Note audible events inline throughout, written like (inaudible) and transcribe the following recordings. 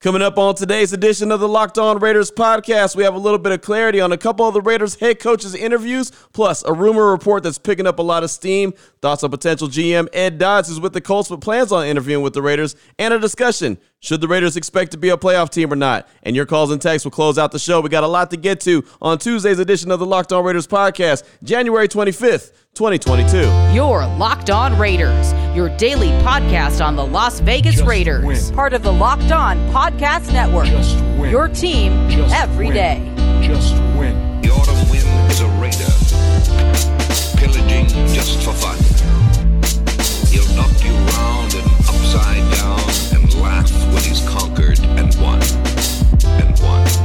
Coming up on today's edition of the Locked On Raiders podcast, we have a little bit of clarity on a couple of the Raiders head coaches' interviews, plus a rumor report that's picking up a lot of steam, thoughts on potential GM Ed Dodds, who's with the Colts but plans on interviewing with the Raiders, and a discussion should the Raiders expect to be a playoff team or not? And your calls and texts will close out the show. We got a lot to get to on Tuesday's edition of the Locked On Raiders podcast, January 25th, 2022. Your Locked On Raiders, your daily podcast on the Las Vegas Just Raiders, win. part of the Locked On Podcast Network. Just win. Your team every day. Just every win. day. Just win. The autumn wind is a raider, pillaging just for fun. He'll knock you round and upside down and laugh when he's conquered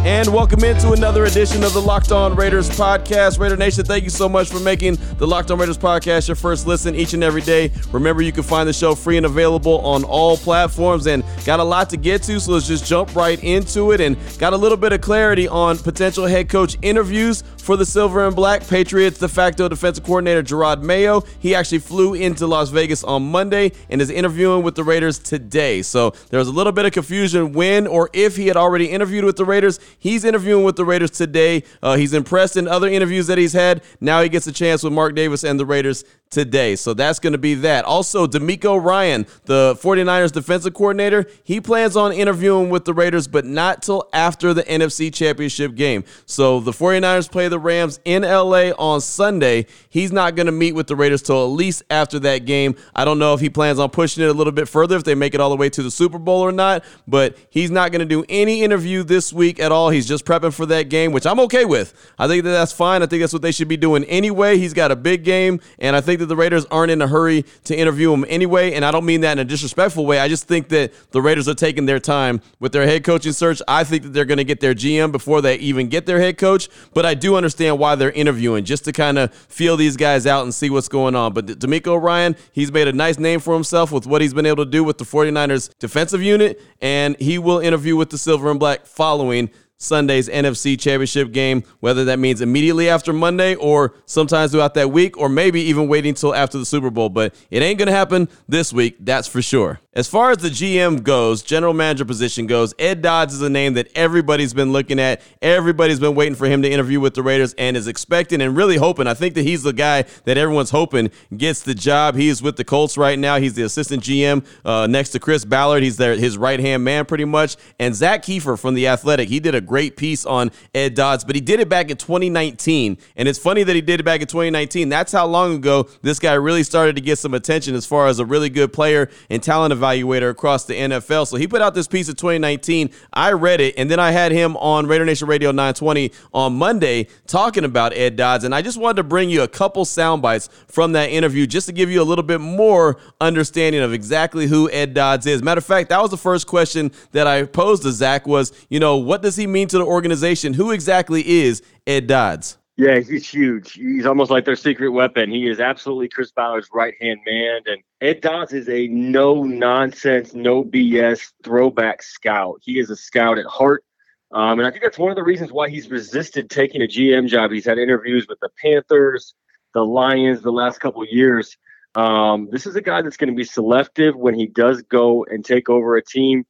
And welcome into another edition of the Locked On Raiders podcast. Raider Nation, thank you so much for making the Locked On Raiders podcast your first listen each and every day. Remember, you can find the show free and available on all platforms and got a lot to get to, so let's just jump right into it and got a little bit of clarity on potential head coach interviews for the Silver and Black Patriots de facto defensive coordinator Jerod Mayo. He actually flew into Las Vegas on Monday and is interviewing with the Raiders today. So there was a little bit of confusion when or if he had already interviewed with the Raiders. He's interviewing with the Raiders today. Uh, he's impressed in other interviews that he's had. Now he gets a chance with Mark Davis and the Raiders today. So that's going to be that. Also, DeMeco Ryan, the 49ers defensive coordinator, he plans on interviewing with the Raiders, but not till after the NFC Championship game. So the 49ers play the Rams in LA on Sunday. He's not going to meet with the Raiders till at least after that game. I don't know if he plans on pushing it a little bit further if they make it all the way to the Super Bowl or not, but he's not going to do any interview this week at all. He's just prepping for that game, which I'm okay with. I think that that's fine. I think that's what they should be doing anyway. He's got a big game, and I think that the Raiders aren't in a hurry to interview him anyway. And I don't mean that in a disrespectful way. I just think that the Raiders are taking their time with their head coaching search. I think that they're going to get their GM before they even get their head coach, but I do understand why they're interviewing just to kind of feel these guys out and see what's going on. But DeMeco Ryan, he's made a nice name for himself with what he's been able to do with the 49ers defensive unit, and he will interview with the Silver and Black following Sunday's NFC Championship game, whether that means immediately after Monday or sometimes throughout that week, or maybe even waiting until after the Super Bowl. But it ain't going to happen this week, that's for sure. As far as the GM goes, general manager position goes, Ed Dodds is a name that everybody's been looking at. Everybody's been waiting for him to interview with the Raiders and is expecting and really hoping. I think that he's the guy that everyone's hoping gets the job. He's with the Colts right now. He's the assistant GM uh, next to Chris Ballard. He's their, his right hand man pretty much. And Zak Keefer from The Athletic, he did a great piece on Ed Dodds, but he did it back in 2019. And it's funny that he did it back in 2019. That's how long ago this guy really started to get some attention as far as a really good player and talent evaluator across the NFL. So he put out this piece in 2019. I read it, and then I had him on Raider Nation Radio 920 on Monday talking about Ed Dodds. And I just wanted to bring you a couple sound bites from that interview just to give you a little bit more understanding of exactly who Ed Dodds is. Matter of fact, that was the first question that I posed to Zach was, you know, what does he mean to the organization? Who exactly is Ed Dodds? Yeah, he's huge. He's almost like their secret weapon. He is absolutely Chris Ballard's right hand man. And Ed Dodds is a no nonsense, no BS throwback scout. He is a scout at heart. Um, and I think that's one of the reasons why he's resisted taking a GM job. He's had interviews with the Panthers, the Lions the last couple years. Um, this is a guy that's going to be selective when he does go and take over a team.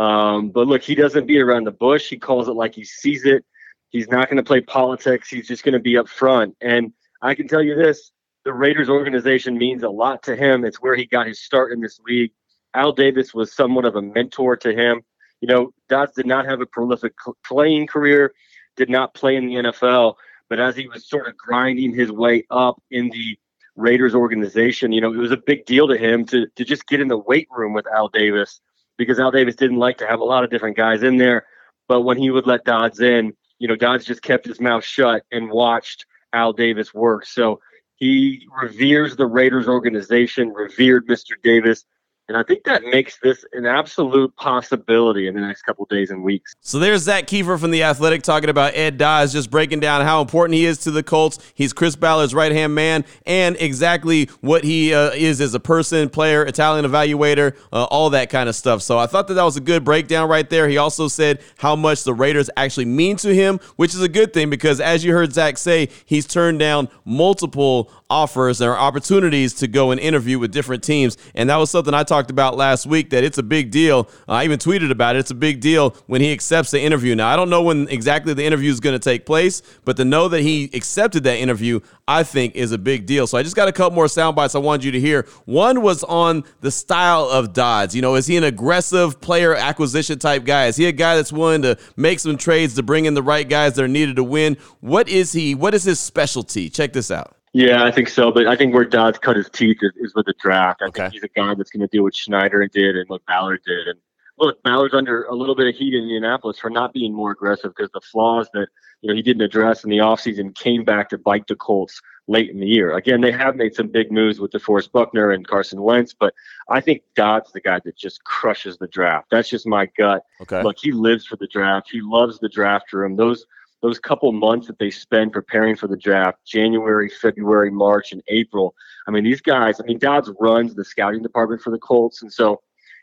Um, but look, he doesn't beat around the bush. He calls it like he sees it. He's not going to play politics. He's just going to be up front. And I can tell you this the Raiders organization means a lot to him. It's where he got his start in this league. Al Davis was somewhat of a mentor to him. You know, Dodds did not have a prolific playing career, did not play in the NFL, but as he was sort of grinding his way up in the Raiders organization, you know, it was a big deal to him to, to just get in the weight room with Al Davis because Al Davis didn't like to have a lot of different guys in there. But when he would let Dodds in, you know, Dodds just kept his mouth shut and watched Al Davis work. So he reveres the Raiders organization, revered Mr. Davis. And I think that makes this an absolute possibility in the next couple days and weeks. So there's Zak Keefer from The Athletic talking about Ed Dodds, just breaking down how important he is to the Colts. He's Chris Ballard's right hand man and exactly what he uh, is as a person, player, Italian evaluator, uh, all that kind of stuff. So I thought that that was a good breakdown right there. He also said how much the Raiders actually mean to him, which is a good thing because as you heard Zak say, he's turned down multiple offers or opportunities to go and interview with different teams. And that was something I talked about last week that it's a big deal. Uh, I even tweeted about it. It's a big deal when he accepts the interview. Now, I don't know when exactly the interview is going to take place, but to know that he accepted that interview, I think is a big deal. So I just got a couple more sound bites I wanted you to hear. One was on the style of Dodds. You know, is he an aggressive player acquisition type guy? Is he a guy that's willing to make some trades to bring in the right guys that are needed to win? What is he? What is his specialty? Check this out. Yeah, I think so. But I think where Dodds cut his teeth is, is with the draft. I Okay. think he's a guy that's going to do what Schneider did and what Ballard did. And look, Ballard's under a little bit of heat in Indianapolis for not being more aggressive because the flaws that you know he didn't address in the offseason came back to bite the Colts late in the year. Again, they have made some big moves with DeForest Buckner and Carson Wentz, but I think Dodd's the guy that just crushes the draft. That's just my gut. Okay. Look, he lives for the draft. He loves the draft room. Those those couple months that they spend preparing for the draft, January, February, March, and April. I mean, these guys, I mean, Dodds runs the scouting department for the Colts. And so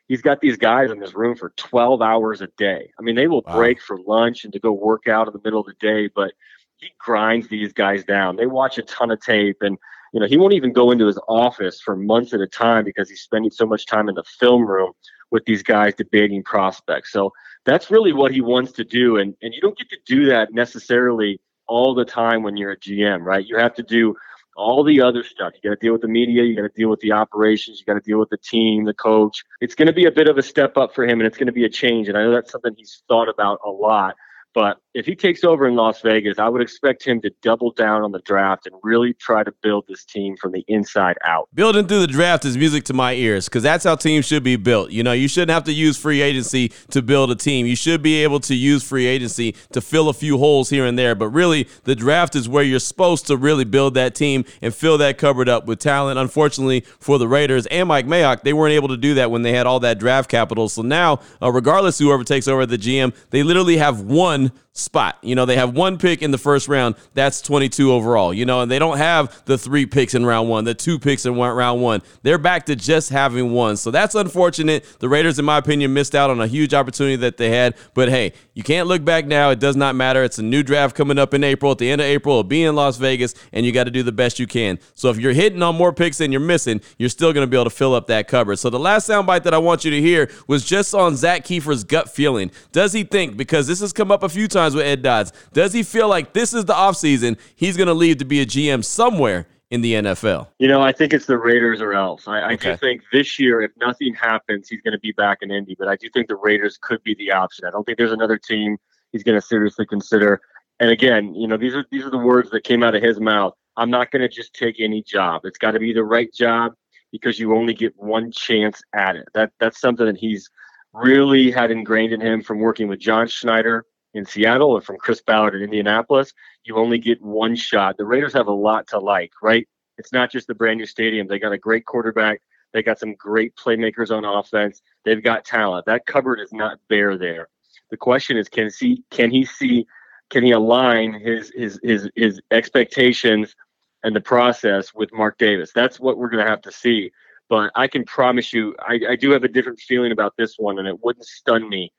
he's got these guys in this room for 12 hours a day. I mean, they will Wow. break for lunch and to go work out in the middle of the day, but he grinds these guys down. They watch a ton of tape and you know, he won't even go into his office for months at a time because he's spending so much time in the film room with these guys debating prospects. So that's really what he wants to do. And and you don't get to do that necessarily all the time when you're a GM, right? You have to do all the other stuff. You got to deal with the media. You got to deal with the operations. You got to deal with the team, the coach. It's going to be a bit of a step up for him, and it's going to be a change. And I know that's something he's thought about a lot. But if he takes over in Las Vegas, I would expect him to double down on the draft and really try to build this team from the inside out. Building through the draft is music to my ears because that's how teams should be built. You know, you shouldn't have to use free agency to build a team. You should be able to use free agency to fill a few holes here and there. But really, the draft is where you're supposed to really build that team and fill that cupboard up with talent. Unfortunately for the Raiders and Mike Mayock, they weren't able to do that when they had all that draft capital. So now, uh, regardless whoever takes over the GM, they literally have one spot. You know, they have one pick in the first round. That's 22 overall. You know, and they don't have the three picks in round one, the two picks in round one. They're back to just having one. So that's unfortunate. The Raiders, in my opinion, missed out on a huge opportunity that they had. But hey, you can't look back now. It does not matter. It's a new draft coming up in April. At the end of April, it'll be in Las Vegas, and you got to do the best you can. So if you're hitting on more picks than you're missing, you're still going to be able to fill up that cupboard. So the last soundbite that I want you to hear was just on Zak Keefer's gut feeling. Does he think, because this has come up a few times with Ed Dodds, does he feel like this is the offseason he's going to leave to be a GM somewhere in the NFL? You know, I think it's the Raiders or else. I, I Okay. do think this year, if nothing happens, he's going to be back in Indy. But I do think the Raiders could be the option. I don't think there's another team he's going to seriously consider. And again, you know, these are these are the words that came out of his mouth. I'm not going to just take any job. It's got to be the right job because you only get one chance at it. That that's something that he's really had ingrained in him from working with John Schneider in Seattle and from Chris Ballard in Indianapolis. You only get one shot. The Raiders have a lot to like, right? It's not just the brand new stadium. They got a great quarterback. They got some great playmakers on offense. They've got talent. That cupboard is not bare there. The question is, can see can he see can he align his his his his expectations and the process with Mark Davis? That's what we're going to have to see. But I can promise you, I, I do have a different feeling about this one, and it wouldn't stun me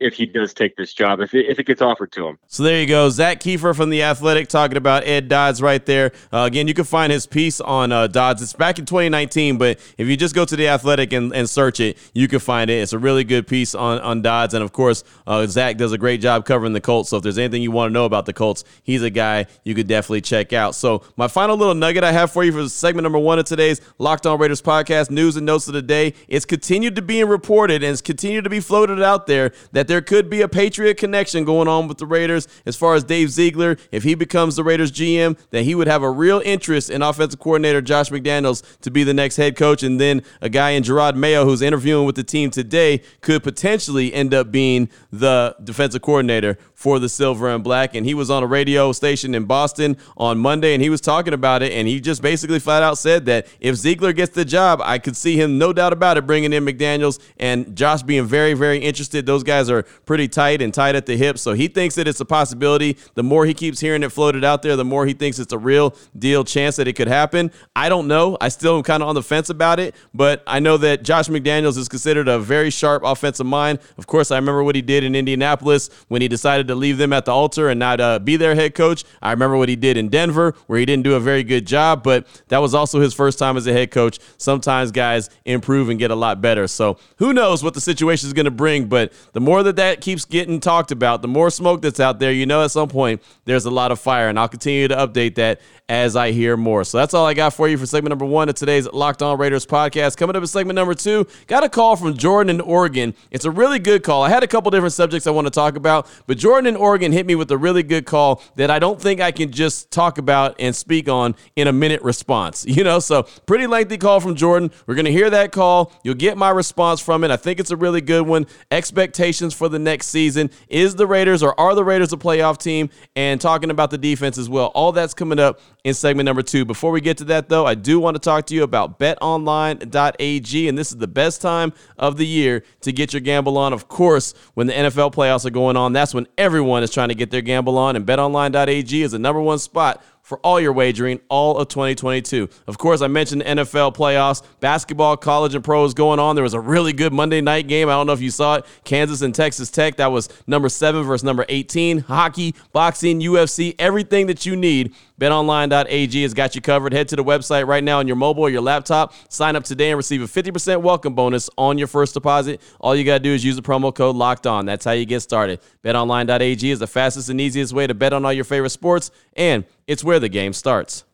if he does take this job, if it, if it gets offered to him. So there you go. Zak Keefer from The Athletic talking about Ed Dodds right there. Uh, again, you can find his piece on uh, Dodds. It's back in 2019, but if you just go to The Athletic and, and search it, you can find it. It's a really good piece on, on Dodds. And of course, uh, Zak does a great job covering the Colts. So if there's anything you want to know about the Colts, he's a guy you could definitely check out. So my final little nugget I have for you for segment number one of today's Locked On Raiders podcast, news and notes of the day. It's continued to be reported and it's continued to be floated out there that there could be a Patriot connection going on with the Raiders as far as Dave Ziegler. If he becomes the Raiders GM, then he would have a real interest in offensive coordinator Josh McDaniels to be the next head coach. And then a guy in Jerod Mayo who's interviewing with the team today could potentially end up being the defensive coordinator for the Silver and Black. And he was on a radio station in Boston on Monday and he was talking about it. And he just basically flat out said that if Ziegler gets the job, I could see him, no doubt about it, bringing in McDaniels and Josh being very, very interested. Those guys are pretty tight and tight at the hip. So he thinks that it's a possibility. The more he keeps hearing it floated out there, the more he thinks it's a real deal chance that it could happen. I don't know. I still am kind of on the fence about it, but I know that Josh McDaniels is considered a very sharp offensive mind. Of course, I remember what he did in Indianapolis when he decided to to leave them at the altar and not uh, be their head coach. I remember what he did in Denver, where he didn't do a very good job, but that was also his first time as a head coach. Sometimes guys improve and get a lot better. So who knows what the situation is going to bring, but the more that that keeps getting talked about, the more smoke that's out there, you know, at some point there's a lot of fire. And I'll continue to update that as I hear more. So that's all I got for you for segment number one of today's Locked On Raiders podcast. Coming up in segment number two, got a call from Jordan in Oregon. It's a really good call. I had a couple different subjects I want to talk about, but Jordan in Oregon hit me with a really good call that I don't think I can just talk about and speak on in a minute response. (laughs) You know, so pretty lengthy call from Jordan. We're going to hear that call. You'll get my response from it. I think it's a really good one. Expectations for the next season. Is the Raiders or are the Raiders a playoff team? And talking about the defense as well. All that's coming up in segment number two. Before we get to that, though, I do want to talk to you about betonline.ag. And this is the best time of the year to get your gamble on. Of course, when the NFL playoffs are going on, that's when everyone is trying to get their gamble on. And betonline.ag is the number one spot for all your wagering all of 2022. Of course, I mentioned NFL playoffs, basketball, college, and pros going on. There was a really good Monday night game. I don't know if you saw it. Kansas and Texas Tech. That was number seven versus number 18. Hockey, boxing, UFC, everything that you need. BetOnline.ag has got you covered. Head to the website right now on your mobile or your laptop. Sign up today and receive a 50% welcome bonus on your first deposit. All you got to do is use the promo code LOCKED ON. That's how you get started. BetOnline.ag is the fastest and easiest way to bet on all your favorite sports, and it's where the game starts.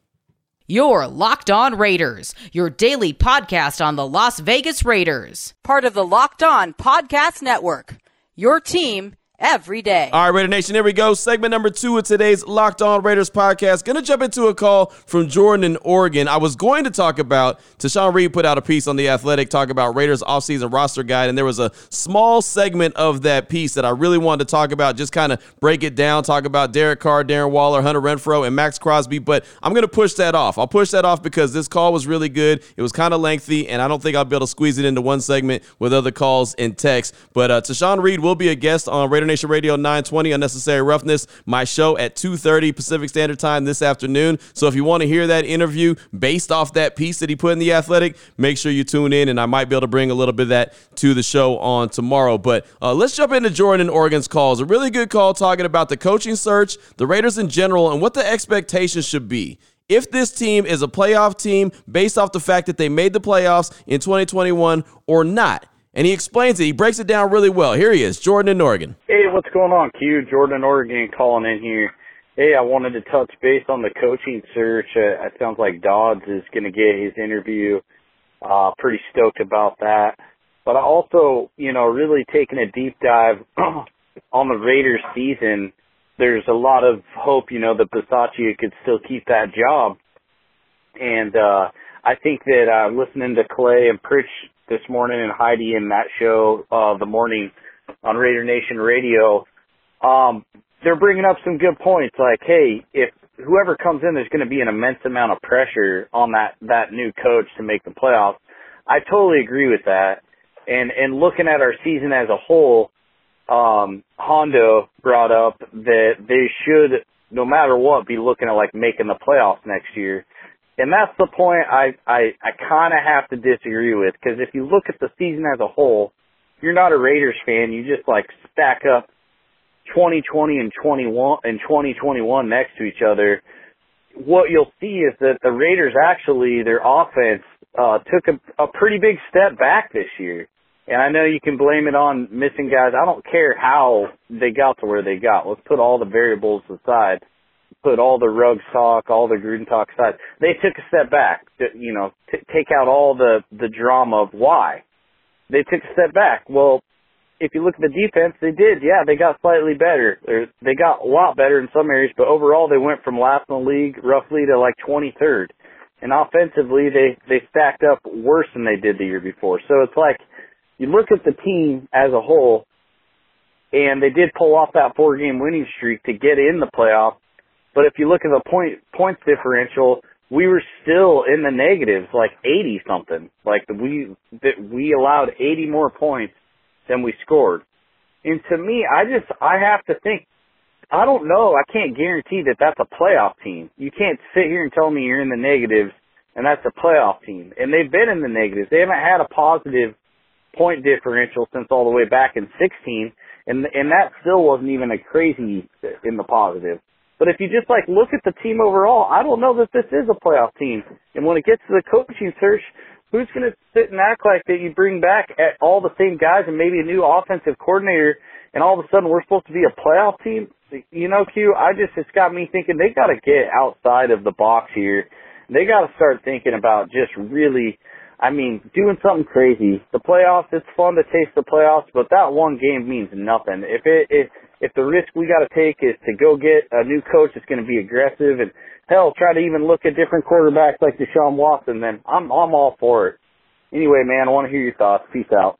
Your Locked On Raiders, your daily podcast on the Las Vegas Raiders. Part of the Locked On Podcast Network. Your team every day. All right, Raider Nation, here we go. Segment number two of today's Locked On Raiders podcast. Gonna jump into a call from Jordan in Oregon. I was going to talk about, Tashan Reed put out a piece on The Athletic, talk about Raiders offseason roster guide, and there was a small segment of that piece that I really wanted to talk about, just kind of break it down, talk about Derek Carr, Darren Waller, Hunter Renfrow, and Maxx Crosby, but I'm gonna push that off. I'll push that off because this call was really good. It was kind of lengthy, and I don't think I'll be able to squeeze it into one segment with other calls and text. But uh, Tashan Reed will be a guest on Raider Nation Radio 920 Unnecessary Roughness, my show at 2:30 Pacific Standard Time this afternoon. So if you want to hear that interview based off that piece that he put in the Athletic, make sure you tune in, and I might be able to bring a little bit of that to the show on tomorrow. But uh, let's jump into Jordan and Oregon's calls. A really good call talking about the coaching search, the Raiders in general, and what the expectations should be if this team is a playoff team based off the fact that they made the playoffs in 2021 or not and he explains it. He breaks it down really well. Here he is, Jordan in Oregon. Hey, what's going on, Q? Jordan in Oregon calling in here. Hey, I wanted to touch base on the coaching search. Uh, it sounds like Dodds is going to get his interview. Uh, pretty stoked about that. But I also, you know, really taking a deep dive (clears throat) on the Raiders season. There's a lot of hope, you know, that Bisaccia could still keep that job. And, uh, I think that, uh, listening to Clay and Pritch this morning and Heidi in that show, uh, the morning on Raider Nation Radio, um, they're bringing up some good points. Like, hey, if whoever comes in, there's going to be an immense amount of pressure on that that new coach to make the playoffs. I totally agree with that. And and looking at our season as a whole, um, Hondo brought up that they should, no matter what, be looking at like making the playoffs next year. And that's the point I, I, I kind of have to disagree with because if you look at the season as a whole, you're not a Raiders fan. You just like stack up 2020 and 21 and 2021 next to each other. What you'll see is that the Raiders actually, their offense, uh, took a, a pretty big step back this year. And I know you can blame it on missing guys. I don't care how they got to where they got. Let's put all the variables aside put all the rug talk, all the Gruden talk aside. They took a step back, to, you know, t- take out all the the drama of why. They took a step back. Well, if you look at the defense, they did. Yeah, they got slightly better. They're, they got a lot better in some areas, but overall they went from last in the league roughly to like 23rd. And offensively, they they stacked up worse than they did the year before. So it's like you look at the team as a whole, and they did pull off that four game winning streak to get in the playoffs but if you look at the point points differential, we were still in the negatives, like 80 something. Like we that we allowed 80 more points than we scored. And to me, I just I have to think. I don't know. I can't guarantee that that's a playoff team. You can't sit here and tell me you're in the negatives and that's a playoff team. And they've been in the negatives. They haven't had a positive point differential since all the way back in 16 and and that still wasn't even a crazy in the positive. But if you just like look at the team overall, I don't know that this is a playoff team. And when it gets to the coaching search, who's going to sit and act like that you bring back at all the same guys and maybe a new offensive coordinator, and all of a sudden we're supposed to be a playoff team? You know, Q, I just it's got me thinking they got to get outside of the box here. They got to start thinking about just really I mean, doing something crazy. The playoffs, it's fun to taste the playoffs, but that one game means nothing. If it if if the risk we got to take is to go get a new coach that's going to be aggressive and hell, try to even look at different quarterbacks like Deshaun Watson, then I'm I'm all for it. Anyway, man, I want to hear your thoughts. Peace out.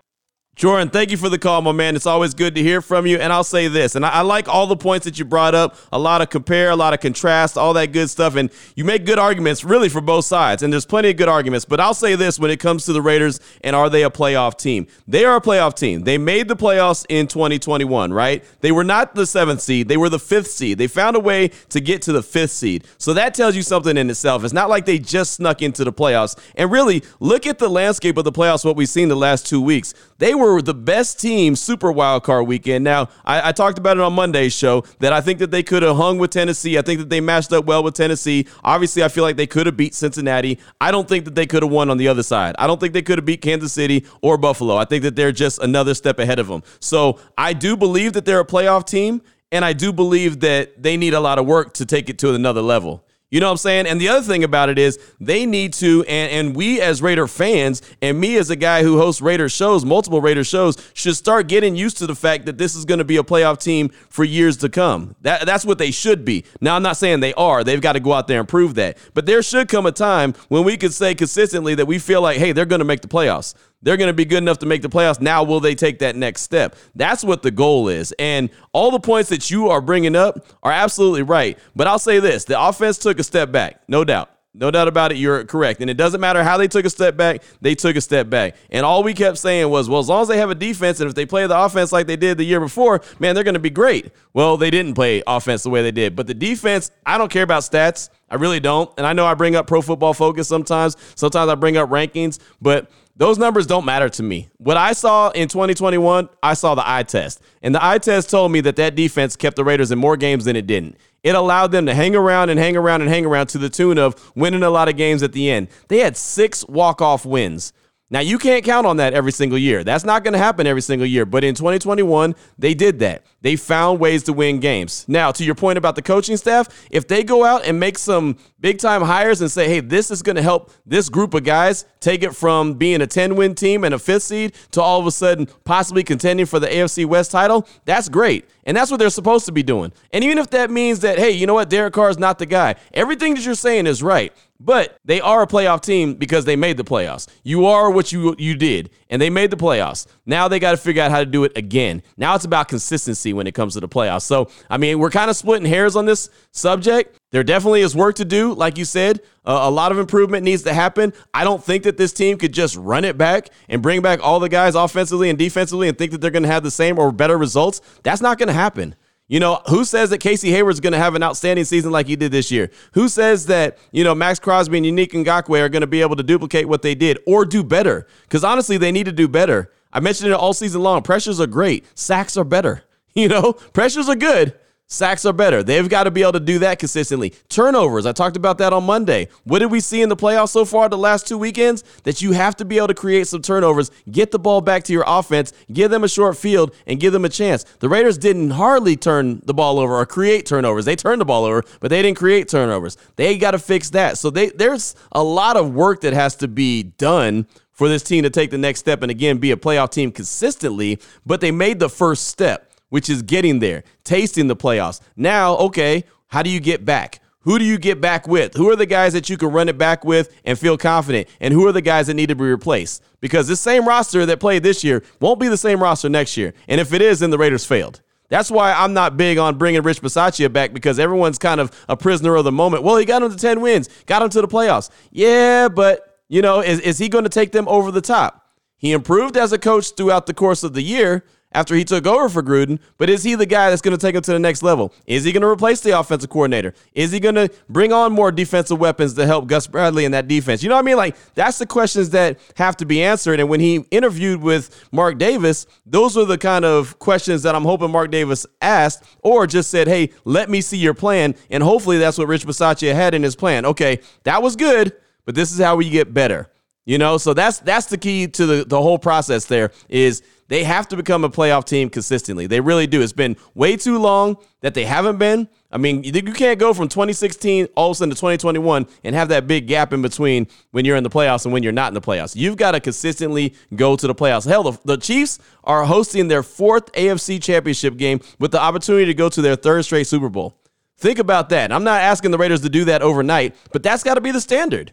Jordan, thank you for the call, my man. It's always good to hear from you. And I'll say this, and I, I, like all the points that you brought up a lot of compare, a lot of contrast, all that good stuff. And you make good arguments, really, for both sides. And there's plenty of good arguments. But I'll say this when it comes to the Raiders and are they a playoff team? They are a playoff team. They made the playoffs in 2021, right? They were not the seventh seed, they were the fifth seed. They found a way to get to the fifth seed. So that tells you something in itself. It's not like they just snuck into the playoffs. And really, look at the landscape of the playoffs, what we've seen the last two weeks. They were the best team super wild card weekend. Now, I, I talked about it on Monday's show that I think that they could have hung with Tennessee. I think that they matched up well with Tennessee. Obviously, I feel like they could have beat Cincinnati. I don't think that they could have won on the other side. I don't think they could have beat Kansas City or Buffalo. I think that they're just another step ahead of them. So I do believe that they're a playoff team, and I do believe that they need a lot of work to take it to another level. You know what I'm saying? And the other thing about it is they need to, and, and we as Raider fans, and me as a guy who hosts Raider shows, multiple Raider shows, should start getting used to the fact that this is going to be a playoff team for years to come. That, that's what they should be. Now, I'm not saying they are. They've got to go out there and prove that. But there should come a time when we could say consistently that we feel like, hey, they're going to make the playoffs. They're going to be good enough to make the playoffs. Now, will they take that next step? That's what the goal is. And all the points that you are bringing up are absolutely right. But I'll say this the offense took a step back, no doubt. No doubt about it, you're correct. And it doesn't matter how they took a step back, they took a step back. And all we kept saying was, well, as long as they have a defense and if they play the offense like they did the year before, man, they're going to be great. Well, they didn't play offense the way they did. But the defense, I don't care about stats. I really don't. And I know I bring up pro football focus sometimes. Sometimes I bring up rankings, but those numbers don't matter to me. What I saw in 2021, I saw the eye test. And the eye test told me that that defense kept the Raiders in more games than it didn't. It allowed them to hang around and hang around and hang around to the tune of winning a lot of games at the end. They had six walk-off wins. Now, you can't count on that every single year. That's not going to happen every single year. But in 2021, they did that. They found ways to win games. Now, to your point about the coaching staff, if they go out and make some big time hires and say, hey, this is going to help this group of guys take it from being a 10 win team and a fifth seed to all of a sudden possibly contending for the AFC West title, that's great. And that's what they're supposed to be doing. And even if that means that, hey, you know what, Derek Carr is not the guy, everything that you're saying is right. But they are a playoff team because they made the playoffs. You are what you you did, and they made the playoffs. Now they got to figure out how to do it again. Now it's about consistency when it comes to the playoffs. So, I mean, we're kind of splitting hairs on this subject. There definitely is work to do, like you said. Uh, a lot of improvement needs to happen. I don't think that this team could just run it back and bring back all the guys offensively and defensively and think that they're going to have the same or better results. That's not going to happen. You know, who says that Casey Hayward's going to have an outstanding season like he did this year? Who says that, you know, Maxx Crosby and Yannick Ngakoue are going to be able to duplicate what they did or do better? Because honestly, they need to do better. I mentioned it all season long. Pressures are great, sacks are better. (laughs) You know, pressures are good. Sacks are better. They've got to be able to do that consistently. Turnovers, I talked about that on Monday. What did we see in the playoffs so far the last two weekends? That you have to be able to create some turnovers, get the ball back to your offense, give them a short field, and give them a chance. The Raiders didn't hardly turn the ball over or create turnovers. They turned the ball over, but they didn't create turnovers. They got to fix that. So they, there's a lot of work that has to be done for this team to take the next step and again be a playoff team consistently, but they made the first step which is getting there, tasting the playoffs. Now, okay, how do you get back? Who do you get back with? Who are the guys that you can run it back with and feel confident? And who are the guys that need to be replaced? Because this same roster that played this year won't be the same roster next year. And if it is, then the Raiders failed. That's why I'm not big on bringing Rich Bisaccia back because everyone's kind of a prisoner of the moment. Well, he got him to 10 wins, got him to the playoffs. Yeah, but, you know, is, is he going to take them over the top? He improved as a coach throughout the course of the year, after he took over for Gruden, but is he the guy that's going to take him to the next level? Is he going to replace the offensive coordinator? Is he going to bring on more defensive weapons to help Gus Bradley in that defense? You know what I mean? Like, that's the questions that have to be answered. And when he interviewed with Mark Davis, those were the kind of questions that I'm hoping Mark Davis asked or just said, hey, let me see your plan. And hopefully that's what Rich Bisaccia had in his plan. Okay, that was good, but this is how we get better. You know, so that's that's the key to the, the whole process there is they have to become a playoff team consistently. They really do. It's been way too long that they haven't been. I mean, you can't go from 2016 all of a sudden to 2021 and have that big gap in between when you're in the playoffs and when you're not in the playoffs. You've got to consistently go to the playoffs. Hell, the, the Chiefs are hosting their fourth AFC championship game with the opportunity to go to their third straight Super Bowl. Think about that. I'm not asking the Raiders to do that overnight, but that's got to be the standard.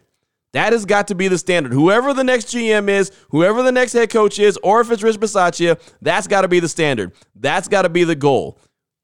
That has got to be the standard. Whoever the next GM is, whoever the next head coach is, or if it's Rich Bisaccia, that's got to be the standard. That's got to be the goal.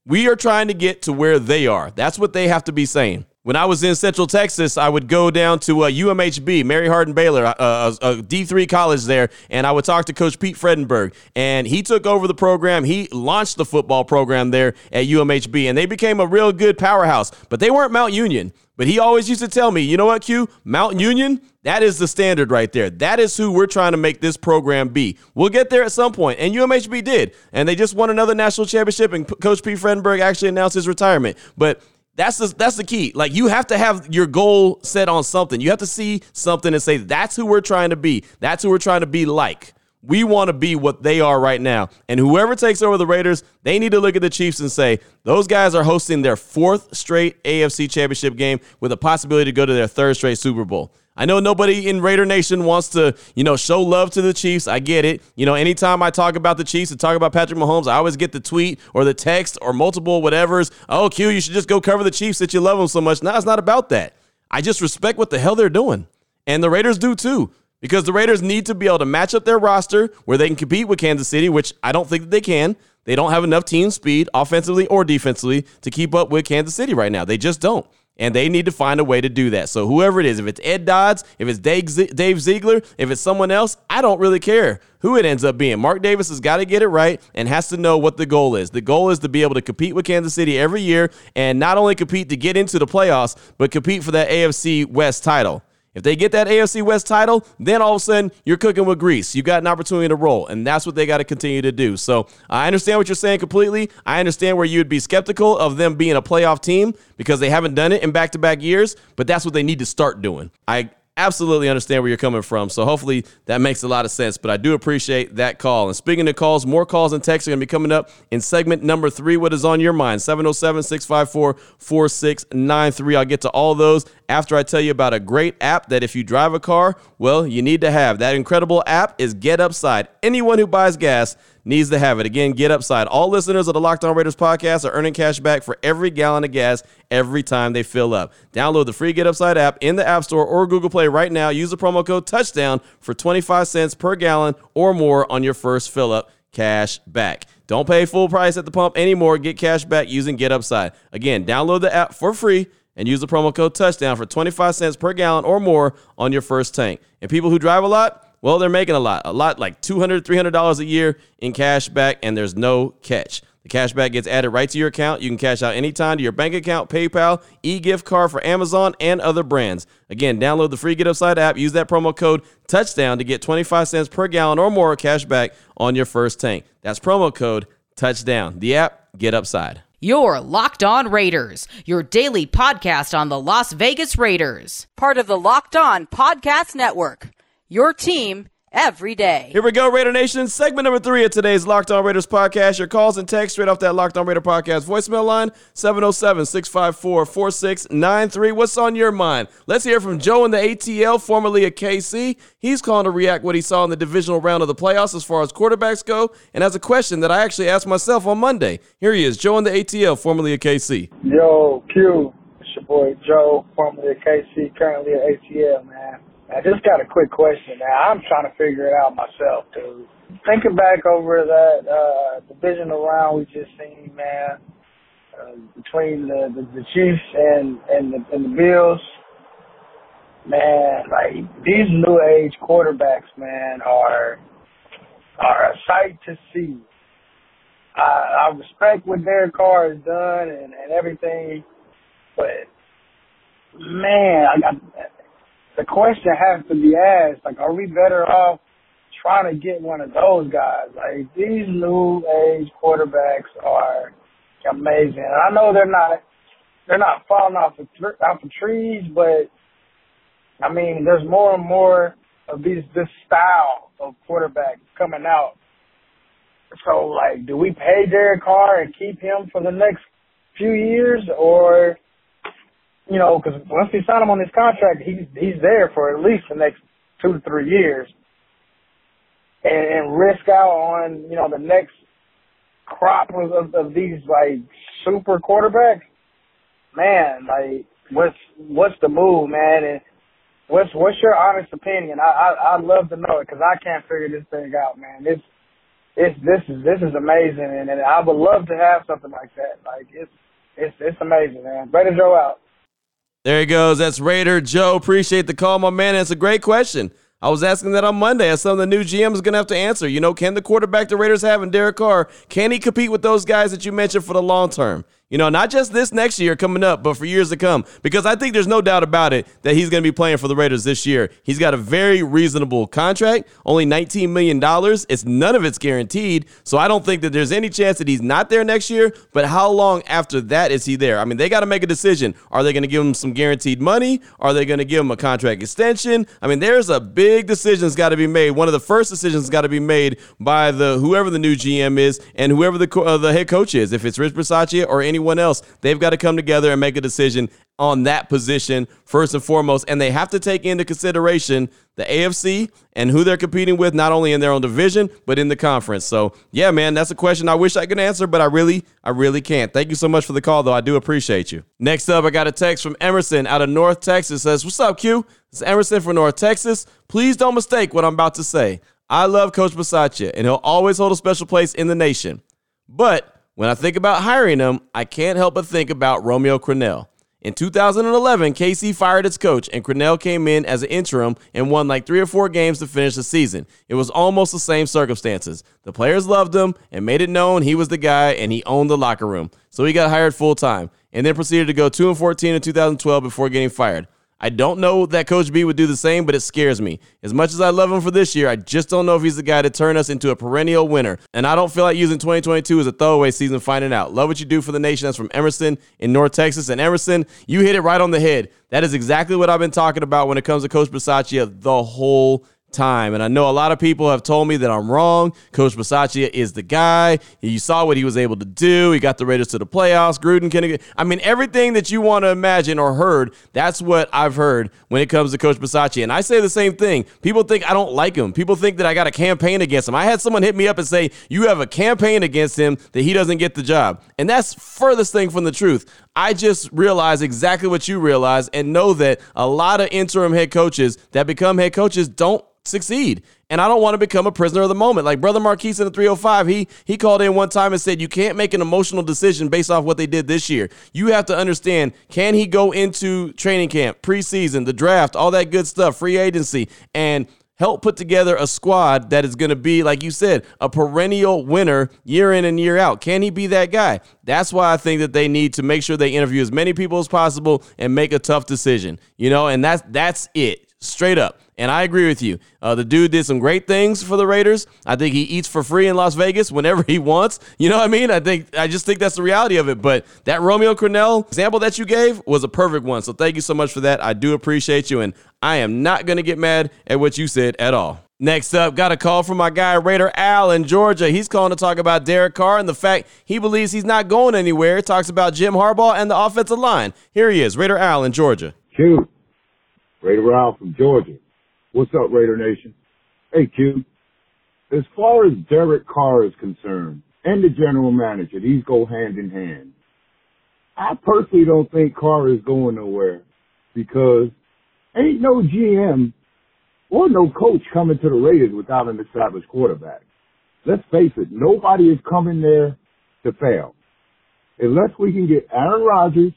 We are trying to get to where they are. That's what they have to be saying. When I was in Central Texas, I would go down to uh, UMHB, Mary Hardin Baylor, uh, uh a, a D3 college there, and I would talk to Coach Pete Fredenburg. And he took over the program. He launched the football program there at UMHB, and they became a real good powerhouse. But they weren't Mount Union. But he always used to tell me, you know what, Q? Mount Union, that is the standard right there. That is who we're trying to make this program be. We'll get there at some point. point, and UMHB did. And they just won another national championship, and Coach Pete Fredenburg actually announced his retirement. But that's the, that's the key. Like you have to have your goal set on something. You have to see something and say that's who we're trying to be. That's who we're trying to be like. We want to be what they are right now. And whoever takes over the Raiders, they need to look at the Chiefs and say, those guys are hosting their fourth straight AFC championship game with a possibility to go to their third straight Super Bowl. I know nobody in Raider Nation wants to, you know, show love to the Chiefs. I get it. You know, anytime I talk about the Chiefs and talk about Patrick Mahomes, I always get the tweet or the text or multiple whatevers. Oh, Q, you should just go cover the Chiefs that you love them so much. No, it's not about that. I just respect what the hell they're doing. And the Raiders do too. Because the Raiders need to be able to match up their roster where they can compete with Kansas City, which I don't think that they can. They don't have enough team speed, offensively or defensively, to keep up with Kansas City right now. They just don't. And they need to find a way to do that. So whoever it is, if it's Ed Dodds, if it's Dave Ziegler, if it's someone else, I don't really care who it ends up being. Mark Davis has got to get it right and has to know what the goal is. The goal is to be able to compete with Kansas City every year and not only compete to get into the playoffs, but compete for that AFC West title. If they get that AFC West title, then all of a sudden you're cooking with grease. You got an opportunity to roll, and that's what they got to continue to do. So I understand what you're saying completely. I understand where you'd be skeptical of them being a playoff team because they haven't done it in back to back years, but that's what they need to start doing. I absolutely understand where you're coming from. So hopefully that makes a lot of sense. But I do appreciate that call. And speaking of calls, more calls and texts are going to be coming up in segment number three. What is on your mind? 707 654 4693. I'll get to all those after I tell you about a great app that if you drive a car, well, you need to have. That incredible app is Get Upside. Anyone who buys gas, needs to have it. Again, get upside. All listeners of the Locked On Raiders podcast are earning cash back for every gallon of gas every time they fill up. Download the free Get Upside app in the App Store or Google Play right now. Use the promo code Touchdown for 25 cents per gallon or more on your first fill up. Cash back. Don't pay full price at the pump anymore. Get cash back using Get Upside. Again, download the app for free and use the promo code touchdown for 25 cents per gallon or more on your first tank. And people who drive a lot, well, they're making a lot, a lot like $200, $300 a year in cash back, and there's no catch. The cash back gets added right to your account. You can cash out anytime to your bank account, PayPal, e-gift card for Amazon, and other brands. Again, download the free Get Upside app. Use that promo code TOUCHDOWN to get 25 cents per gallon or more cash back on your first tank. That's promo code TOUCHDOWN. The app, Get Upside. Your Locked On Raiders, your daily podcast on the Las Vegas Raiders. Part of the Locked On Podcast Network your team every day. Here we go, Raider Nation. Segment number three of today's Locked On Raiders podcast. Your calls and text straight off that Locked On Raider podcast voicemail line 707 654 4693. What's on your mind? Let's hear from Joe in the ATL, formerly of KC. He's calling to react what he saw in the divisional round of the playoffs as far as quarterbacks go, and has a question that I actually asked myself on Monday. Here he is, Joe in the ATL, formerly of KC. Yo, Q. It's your boy Joe, formerly of KC, currently at ATL, man. I just got a quick question now. I'm trying to figure it out myself, dude. Thinking back over that uh, divisional round we just seen, man, uh, between the, the the Chiefs and and the, and the Bills, man, like these new age quarterbacks, man, are are a sight to see. I, I respect what Derek Carr has done and, and everything, but man, I got the question has to be asked. Like, are we better off trying to get one of those guys? Like, these new age quarterbacks are amazing. And I know they're not they're not falling off the off the trees, but I mean, there's more and more of these this style of quarterback coming out. So, like, do we pay Derek Carr and keep him for the next few years, or you know, because once we sign him on this contract, he's he's there for at least the next two to three years, and, and risk out on you know the next crop of, of, of these like super quarterbacks. Man, like what's what's the move, man? And what's what's your honest opinion? I I I'd love to know it because I can't figure this thing out, man. It's it's this is this is amazing, and, and I would love to have something like that. Like it's it's it's amazing, man. Raider Joe out. There he goes. That's Raider Joe. Appreciate the call, my man. It's a great question. I was asking that on Monday as some of the new GMs going to have to answer. You know, can the quarterback the Raiders have in Derek Carr, can he compete with those guys that you mentioned for the long term? You know, not just this next year coming up, but for years to come. Because I think there's no doubt about it that he's going to be playing for the Raiders this year. He's got a very reasonable contract, only $19 million. It's none of it's guaranteed. So I don't think that there's any chance that he's not there next year. But how long after that is he there? I mean, they got to make a decision. Are they going to give him some guaranteed money? Are they going to give him a contract extension? I mean, there's a big decision that's got to be made. One of the first decisions got to be made by the whoever the new GM is and whoever the uh, the head coach is. If it's Rich Bisaccia or anyone anyone else. They've got to come together and make a decision on that position first and foremost. And they have to take into consideration the AFC and who they're competing with, not only in their own division, but in the conference. So, yeah, man, that's a question I wish I could answer, but I really, I really can't. Thank you so much for the call, though. I do appreciate you. Next up, I got a text from Emerson out of North Texas. Says, What's up, Q? It's Emerson from North Texas. Please don't mistake what I'm about to say. I love Coach Bisaccia, and he'll always hold a special place in the nation. But when I think about hiring him, I can't help but think about Romeo Crennel. In 2011, KC fired its coach, and Crennel came in as an interim and won like three or four games to finish the season. It was almost the same circumstances. The players loved him and made it known he was the guy, and he owned the locker room. So he got hired full time, and then proceeded to go 2 and 14 in 2012 before getting fired. I don't know that Coach B would do the same, but it scares me. As much as I love him for this year, I just don't know if he's the guy to turn us into a perennial winner. And I don't feel like using 2022 as a throwaway season finding out. Love what you do for the nation. That's from Emerson in North Texas. And Emerson, you hit it right on the head. That is exactly what I've been talking about when it comes to Coach Bisaccia the whole time. And I know a lot of people have told me that I'm wrong. Coach Bisaccia is the guy. You saw what he was able to do. He got the Raiders to the playoffs. Gruden, Kenny. I mean, everything that you want to imagine or heard, that's what I've heard when it comes to Coach Bisaccia. And I say the same thing. People think I don't like him. People think that I got a campaign against him. I had someone hit me up and say, You have a campaign against him that he doesn't get the job. And that's furthest thing from the truth. I just realize exactly what you realize and know that a lot of interim head coaches that become head coaches don't succeed. And I don't want to become a prisoner of the moment. Like Brother Marquise in the 305, he he called in one time and said, You can't make an emotional decision based off what they did this year. You have to understand, can he go into training camp, preseason, the draft, all that good stuff, free agency, and help put together a squad that is going to be, like you said, a perennial winner year in and year out. Can he be that guy? That's why I think that they need to make sure they interview as many people as possible and make a tough decision. You know, and that's that's it, straight up. And I agree with you. Uh, the dude did some great things for the Raiders. I think he eats for free in Las Vegas whenever he wants. You know what I mean? I think I just think that's the reality of it. But that Romeo Crennel example that you gave was a perfect one. So thank you so much for that. I do appreciate you, and I am not going to get mad at what you said at all. Next up, got a call from my guy Raider Al in Georgia. He's calling to talk about Derek Carr and the fact he believes he's not going anywhere. Talks about Jim Harbaugh and the offensive line. Here he is, Raider Al in Georgia. Q, Raider Al from Georgia. What's up, Raider Nation? Hey, Q. As far as Derek Carr is concerned, and the general manager, these go hand in hand. I personally don't think Carr is going nowhere because ain't no GM or no coach coming to the Raiders without an established quarterback. Let's face it, nobody is coming there to fail. Unless we can get Aaron Rodgers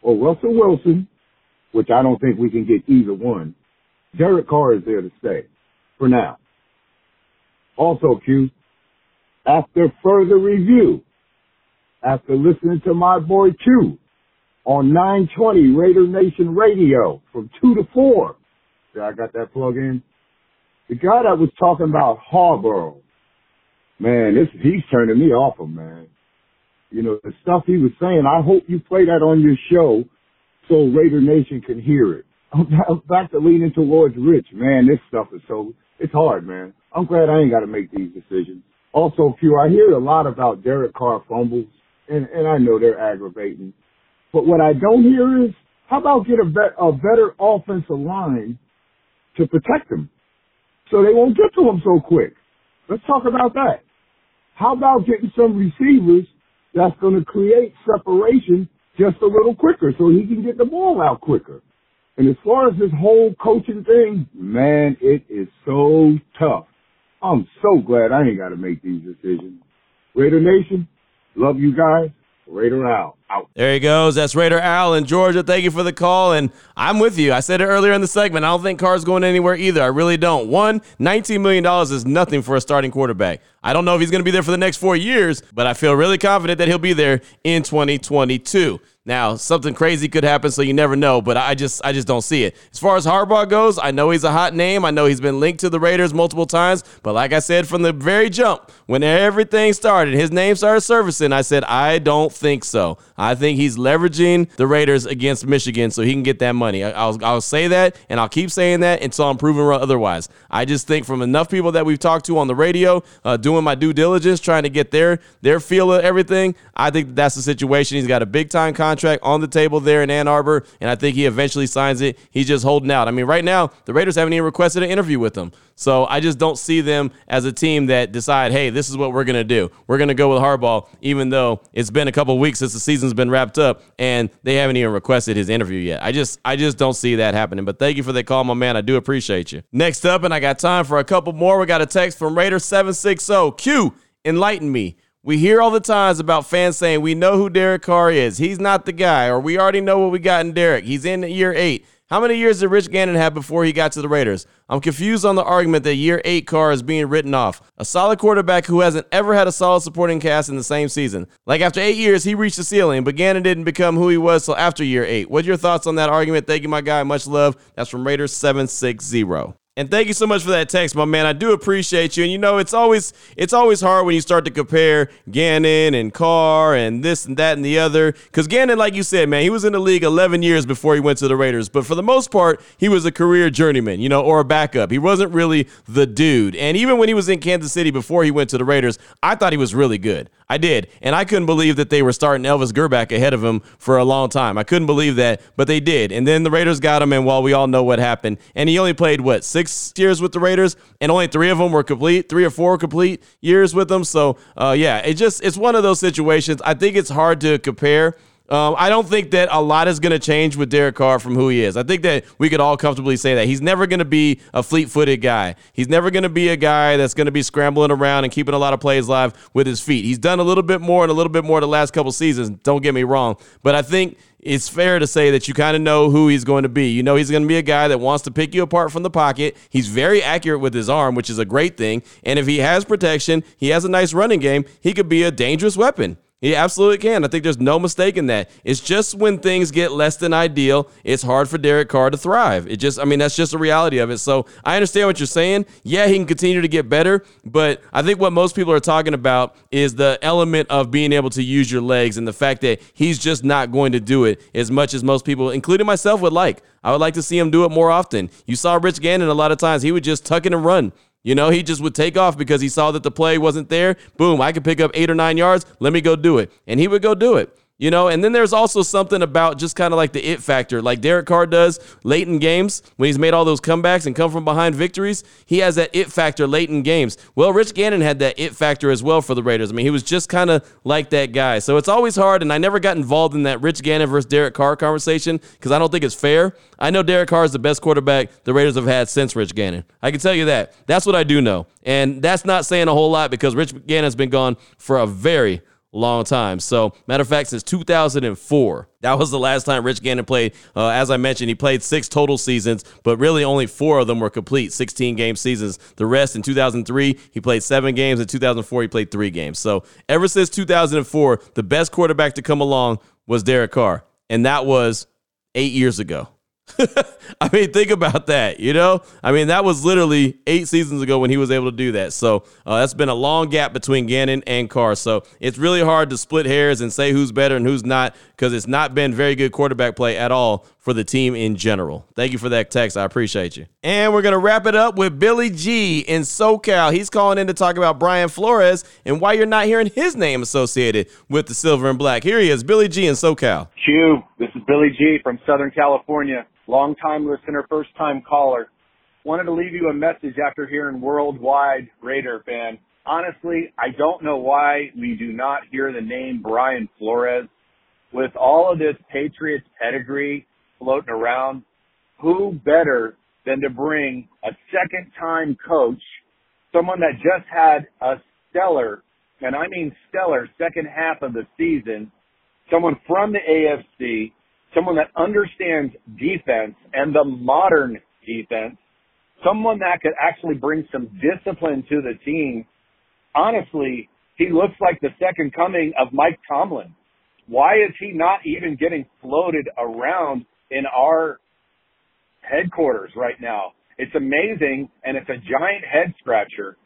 or Russell Wilson, which I don't think we can get either one, Derek Carr is there to stay for now. Also, Q, after further review, after listening to my boy Q on 920 Raider Nation Radio from 2 to 4. See, I got that plug in. The guy that was talking about Harbaugh, man, this, he's turning me off him, man. You know, the stuff he was saying, I hope you play that on your show so Raider Nation can hear it. I'm back to leaning towards Rich, man. This stuff is so, it's hard, man. I'm glad I ain't got to make these decisions. Also, Q, I hear a lot about Derek Carr fumbles, and, and I know they're aggravating. But what I don't hear is, how about get a, be- a better offensive line to protect him so they won't get to him so quick? Let's talk about that. How about getting some receivers that's going to create separation just a little quicker so he can get the ball out quicker? And as far as this whole coaching thing, man, it is so tough. I'm so glad I ain't got to make these decisions. Raider Nation, love you guys. Raider Al. Out. There he goes. That's Raider Al in Georgia. Thank you for the call. And I'm with you. I said it earlier in the segment. I don't think Carr's going anywhere either. I really don't. One, $19 million is nothing for a starting quarterback. I don't know if he's going to be there for the next four years, but I feel really confident that he'll be there in 2022. Now, something crazy could happen, so you never know, but I just I just don't see it. As far as Harbaugh goes, I know he's a hot name. I know he's been linked to the Raiders multiple times, but like I said from the very jump, when everything started, his name started surfacing, I said, I don't think so. I think he's leveraging the Raiders against Michigan so he can get that money. I, will I'll say that, and I'll keep saying that until I'm proven otherwise. I just think from enough people that we've talked to on the radio, uh, doing my due diligence, trying to get their their feel of everything, I think that's the situation. He's got a big time contract on the table there in Ann Arbor, and I think he eventually signs it. He's just holding out. I mean, right now, the Raiders haven't even requested an interview with him. So I just don't see them as a team that decide, hey, this is what we're going to do. We're going to go with Harbaugh, even though it's been a couple weeks since the season's been wrapped up and they haven't even requested his interview yet. I just I just don't see that happening. But thank you for the call, my man. I do appreciate you. Next up, and I got time for a couple more. We got a text from Raider 760. Q, enlighten me. We hear all the times about fans saying we know who Derek Carr is. He's not the guy, or we already know what we got in Derek. He's in year eight. How many years did Rich Gannon have before he got to the Raiders? I'm confused on the argument that year eight Carr is being written off. A solid quarterback who hasn't ever had a solid supporting cast in the same season. Like after eight years, he reached the ceiling, but Gannon didn't become who he was till after year eight. What's your thoughts on that argument? Thank you, my guy. Much love. That's from Raiders 760. And thank you so much for that text, my man. I do appreciate you. And you know, it's always it's always hard when you start to compare Gannon and Carr and this and that and the other. Because Gannon, like you said, man, he was in the league 11 years before he went to the Raiders. But for the most part, he was a career journeyman, you know, or a backup. He wasn't really the dude. And even when he was in Kansas City before he went to the Raiders, I thought he was really good. I did. And I couldn't believe that they were starting Elvis Grbac ahead of him for a long time. I couldn't believe that, but they did. And then the Raiders got him, and while we all know what happened, and he only played, what, six years with the Raiders, and only three of them were complete, three or four complete years with them. So, uh, yeah, it just, it's one of those situations. I think it's hard to compare um, I don't think that a lot is going to change with Derek Carr from who he is. I think that we could all comfortably say that he's never going to be a fleet-footed guy. He's never going to be a guy that's going to be scrambling around and keeping a lot of plays live with his feet. He's done a little bit more and a little bit more the last couple seasons. Don't get me wrong, but I think it's fair to say that you kind of know who he's going to be. You know he's going to be a guy that wants to pick you apart from the pocket. He's very accurate with his arm, which is a great thing. And if he has protection, he has a nice running game, he could be a dangerous weapon. He absolutely can. I think there's no mistake in that. It's just when things get less than ideal, it's hard for Derek Carr to thrive. It just, I mean, that's just the reality of it. So I understand what you're saying. Yeah, he can continue to get better, but I think what most people are talking about is the element of being able to use your legs and the fact that he's just not going to do it as much as most people, including myself, would like. I would like to see him do it more often. You saw Rich Gannon a lot of times, he would just tuck it and run. You know, he just would take off because he saw that the play wasn't there. Boom, I could pick up eight or nine yards. Let me go do it. And he would go do it. You know, and then there's also something about just kind of like the it factor, like Derek Carr does late in games when he's made all those comebacks and come from behind victories. He has that it factor late in games. Well, Rich Gannon had that it factor as well for the Raiders. I mean, he was just kind of like that guy. So it's always hard, and I never got involved in that Rich Gannon versus Derek Carr conversation because I don't think it's fair. I know Derek Carr is the best quarterback the Raiders have had since Rich Gannon. I can tell you that. That's what I do know. And that's not saying a whole lot because Rich Gannon's been gone for a very long time. So, matter of fact, since 2004, that was the last time Rich Gannon played. Uh, as I mentioned, he played six total seasons, but really only four of them were complete 16 game seasons. The rest in 2003, he played seven games. In 2004, he played three games. So, ever since 2004, the best quarterback to come along was Derek Carr. And that was eight years ago. (laughs) I mean, think about that. You know, I mean, that was literally eight seasons ago when he was able to do that. So uh, that's been a long gap between Gannon and Carr. So it's really hard to split hairs and say who's better and who's not because it's not been very good quarterback play at all for the team in general. Thank you for that text. I appreciate you. And we're gonna wrap it up with Billy G in SoCal. He's calling in to talk about Brian Flores and why you're not hearing his name associated with the silver and black. Here he is, Billy G in SoCal. Q, this is Billy G from Southern California. Long time listener, first time caller. Wanted to leave you a message after hearing Worldwide Raider fan. Honestly, I don't know why we do not hear the name Brian Flores. With all of this Patriots pedigree floating around, who better than to bring a second time coach, someone that just had a stellar, and I mean stellar, second half of the season, someone from the AFC, someone that understands defense and the modern defense, someone that could actually bring some discipline to the team. Honestly, he looks like the second coming of Mike Tomlin. Why is he not even getting floated around in our headquarters right now? It's amazing and it's a giant head scratcher.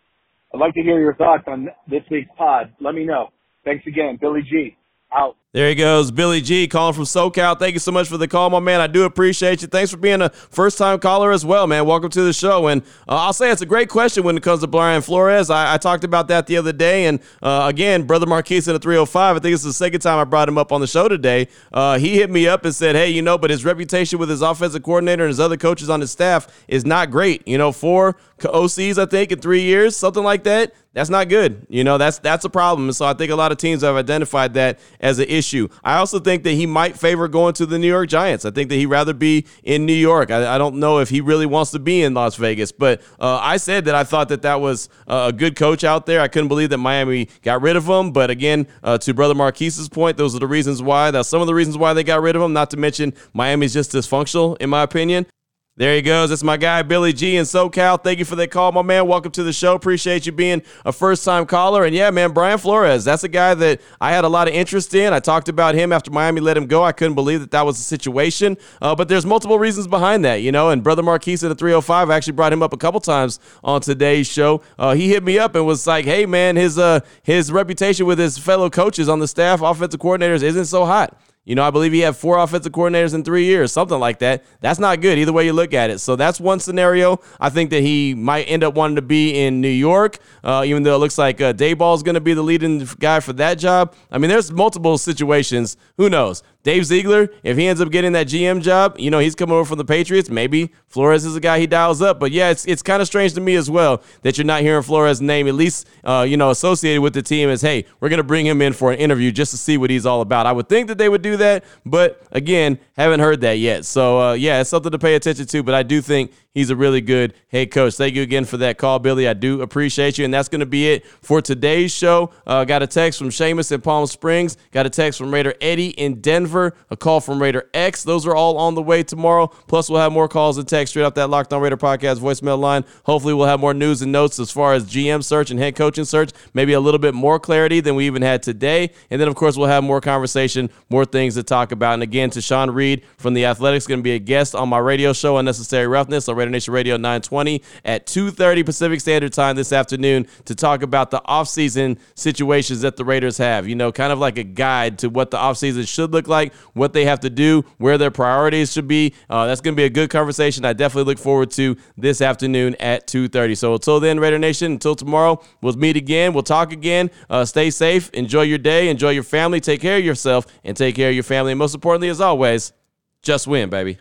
I'd like to hear your thoughts on this week's pod. Let me know. Thanks again, Billy G. Out. There he goes, Billy G calling from SoCal. Thank you so much for the call, my man. I do appreciate you. Thanks for being a first time caller as well, man. Welcome to the show. And uh, I'll say it's a great question when it comes to Brian Flores. I, I talked about that the other day. And uh, again, Brother Marquise in the 305, I think it's the second time I brought him up on the show today. Uh, he hit me up and said, hey, you know, but his reputation with his offensive coordinator and his other coaches on his staff is not great. You know, four OCs, I think, in three years, something like that. That's not good. You know, that's that's a problem. And so I think a lot of teams have identified that as an issue. I also think that he might favor going to the New York Giants. I think that he'd rather be in New York. I, I don't know if he really wants to be in Las Vegas, but uh, I said that I thought that that was a good coach out there. I couldn't believe that Miami got rid of him. But again, uh, to Brother Marquise's point, those are the reasons why. That's some of the reasons why they got rid of him. Not to mention Miami's just dysfunctional, in my opinion. There he goes. That's my guy, Billy G in SoCal. Thank you for that call, my man. Welcome to the show. Appreciate you being a first time caller. And yeah, man, Brian Flores, that's a guy that I had a lot of interest in. I talked about him after Miami let him go. I couldn't believe that that was the situation. Uh, but there's multiple reasons behind that, you know. And Brother Marquise in the 305 I actually brought him up a couple times on today's show. Uh, he hit me up and was like, hey, man, his, uh, his reputation with his fellow coaches on the staff, offensive coordinators, isn't so hot. You know, I believe he had four offensive coordinators in three years, something like that. That's not good either way you look at it. So that's one scenario. I think that he might end up wanting to be in New York, uh, even though it looks like uh, Daboll is going to be the leading guy for that job. I mean, there's multiple situations. Who knows? Dave Ziegler, if he ends up getting that GM job, you know, he's coming over from the Patriots. Maybe Flores is a guy he dials up. But yeah, it's, it's kind of strange to me as well that you're not hearing Flores' name, at least, uh, you know, associated with the team as, hey, we're going to bring him in for an interview just to see what he's all about. I would think that they would do that. But again, haven't heard that yet. So uh, yeah, it's something to pay attention to. But I do think he's a really good head coach. Thank you again for that call, Billy. I do appreciate you. And that's going to be it for today's show. Uh, got a text from Seamus in Palm Springs. Got a text from Raider Eddie in Denver. A call from Raider X. Those are all on the way tomorrow. Plus, we'll have more calls and text straight off that Locked On Raider podcast voicemail line. Hopefully, we'll have more news and notes as far as GM search and head coaching search. Maybe a little bit more clarity than we even had today. And then, of course, we'll have more conversation, more things to talk about. And again, Tashan Reed from The Athletics, going to be a guest on my radio show, Unnecessary Roughness, on Raider Nation Radio 920 at 2.30 Pacific Standard Time this afternoon to talk about the offseason situations that the Raiders have. You know, kind of like a guide to what the offseason should look like, what they have to do, where their priorities should be. Uh, that's going to be a good conversation. I definitely look forward to this afternoon at 2.30. So until then, Raider Nation, until tomorrow, we'll meet again. We'll talk again. Uh, stay safe. Enjoy your day. Enjoy your family. Take care of yourself and take care of your family. And most importantly, as always, just win, baby.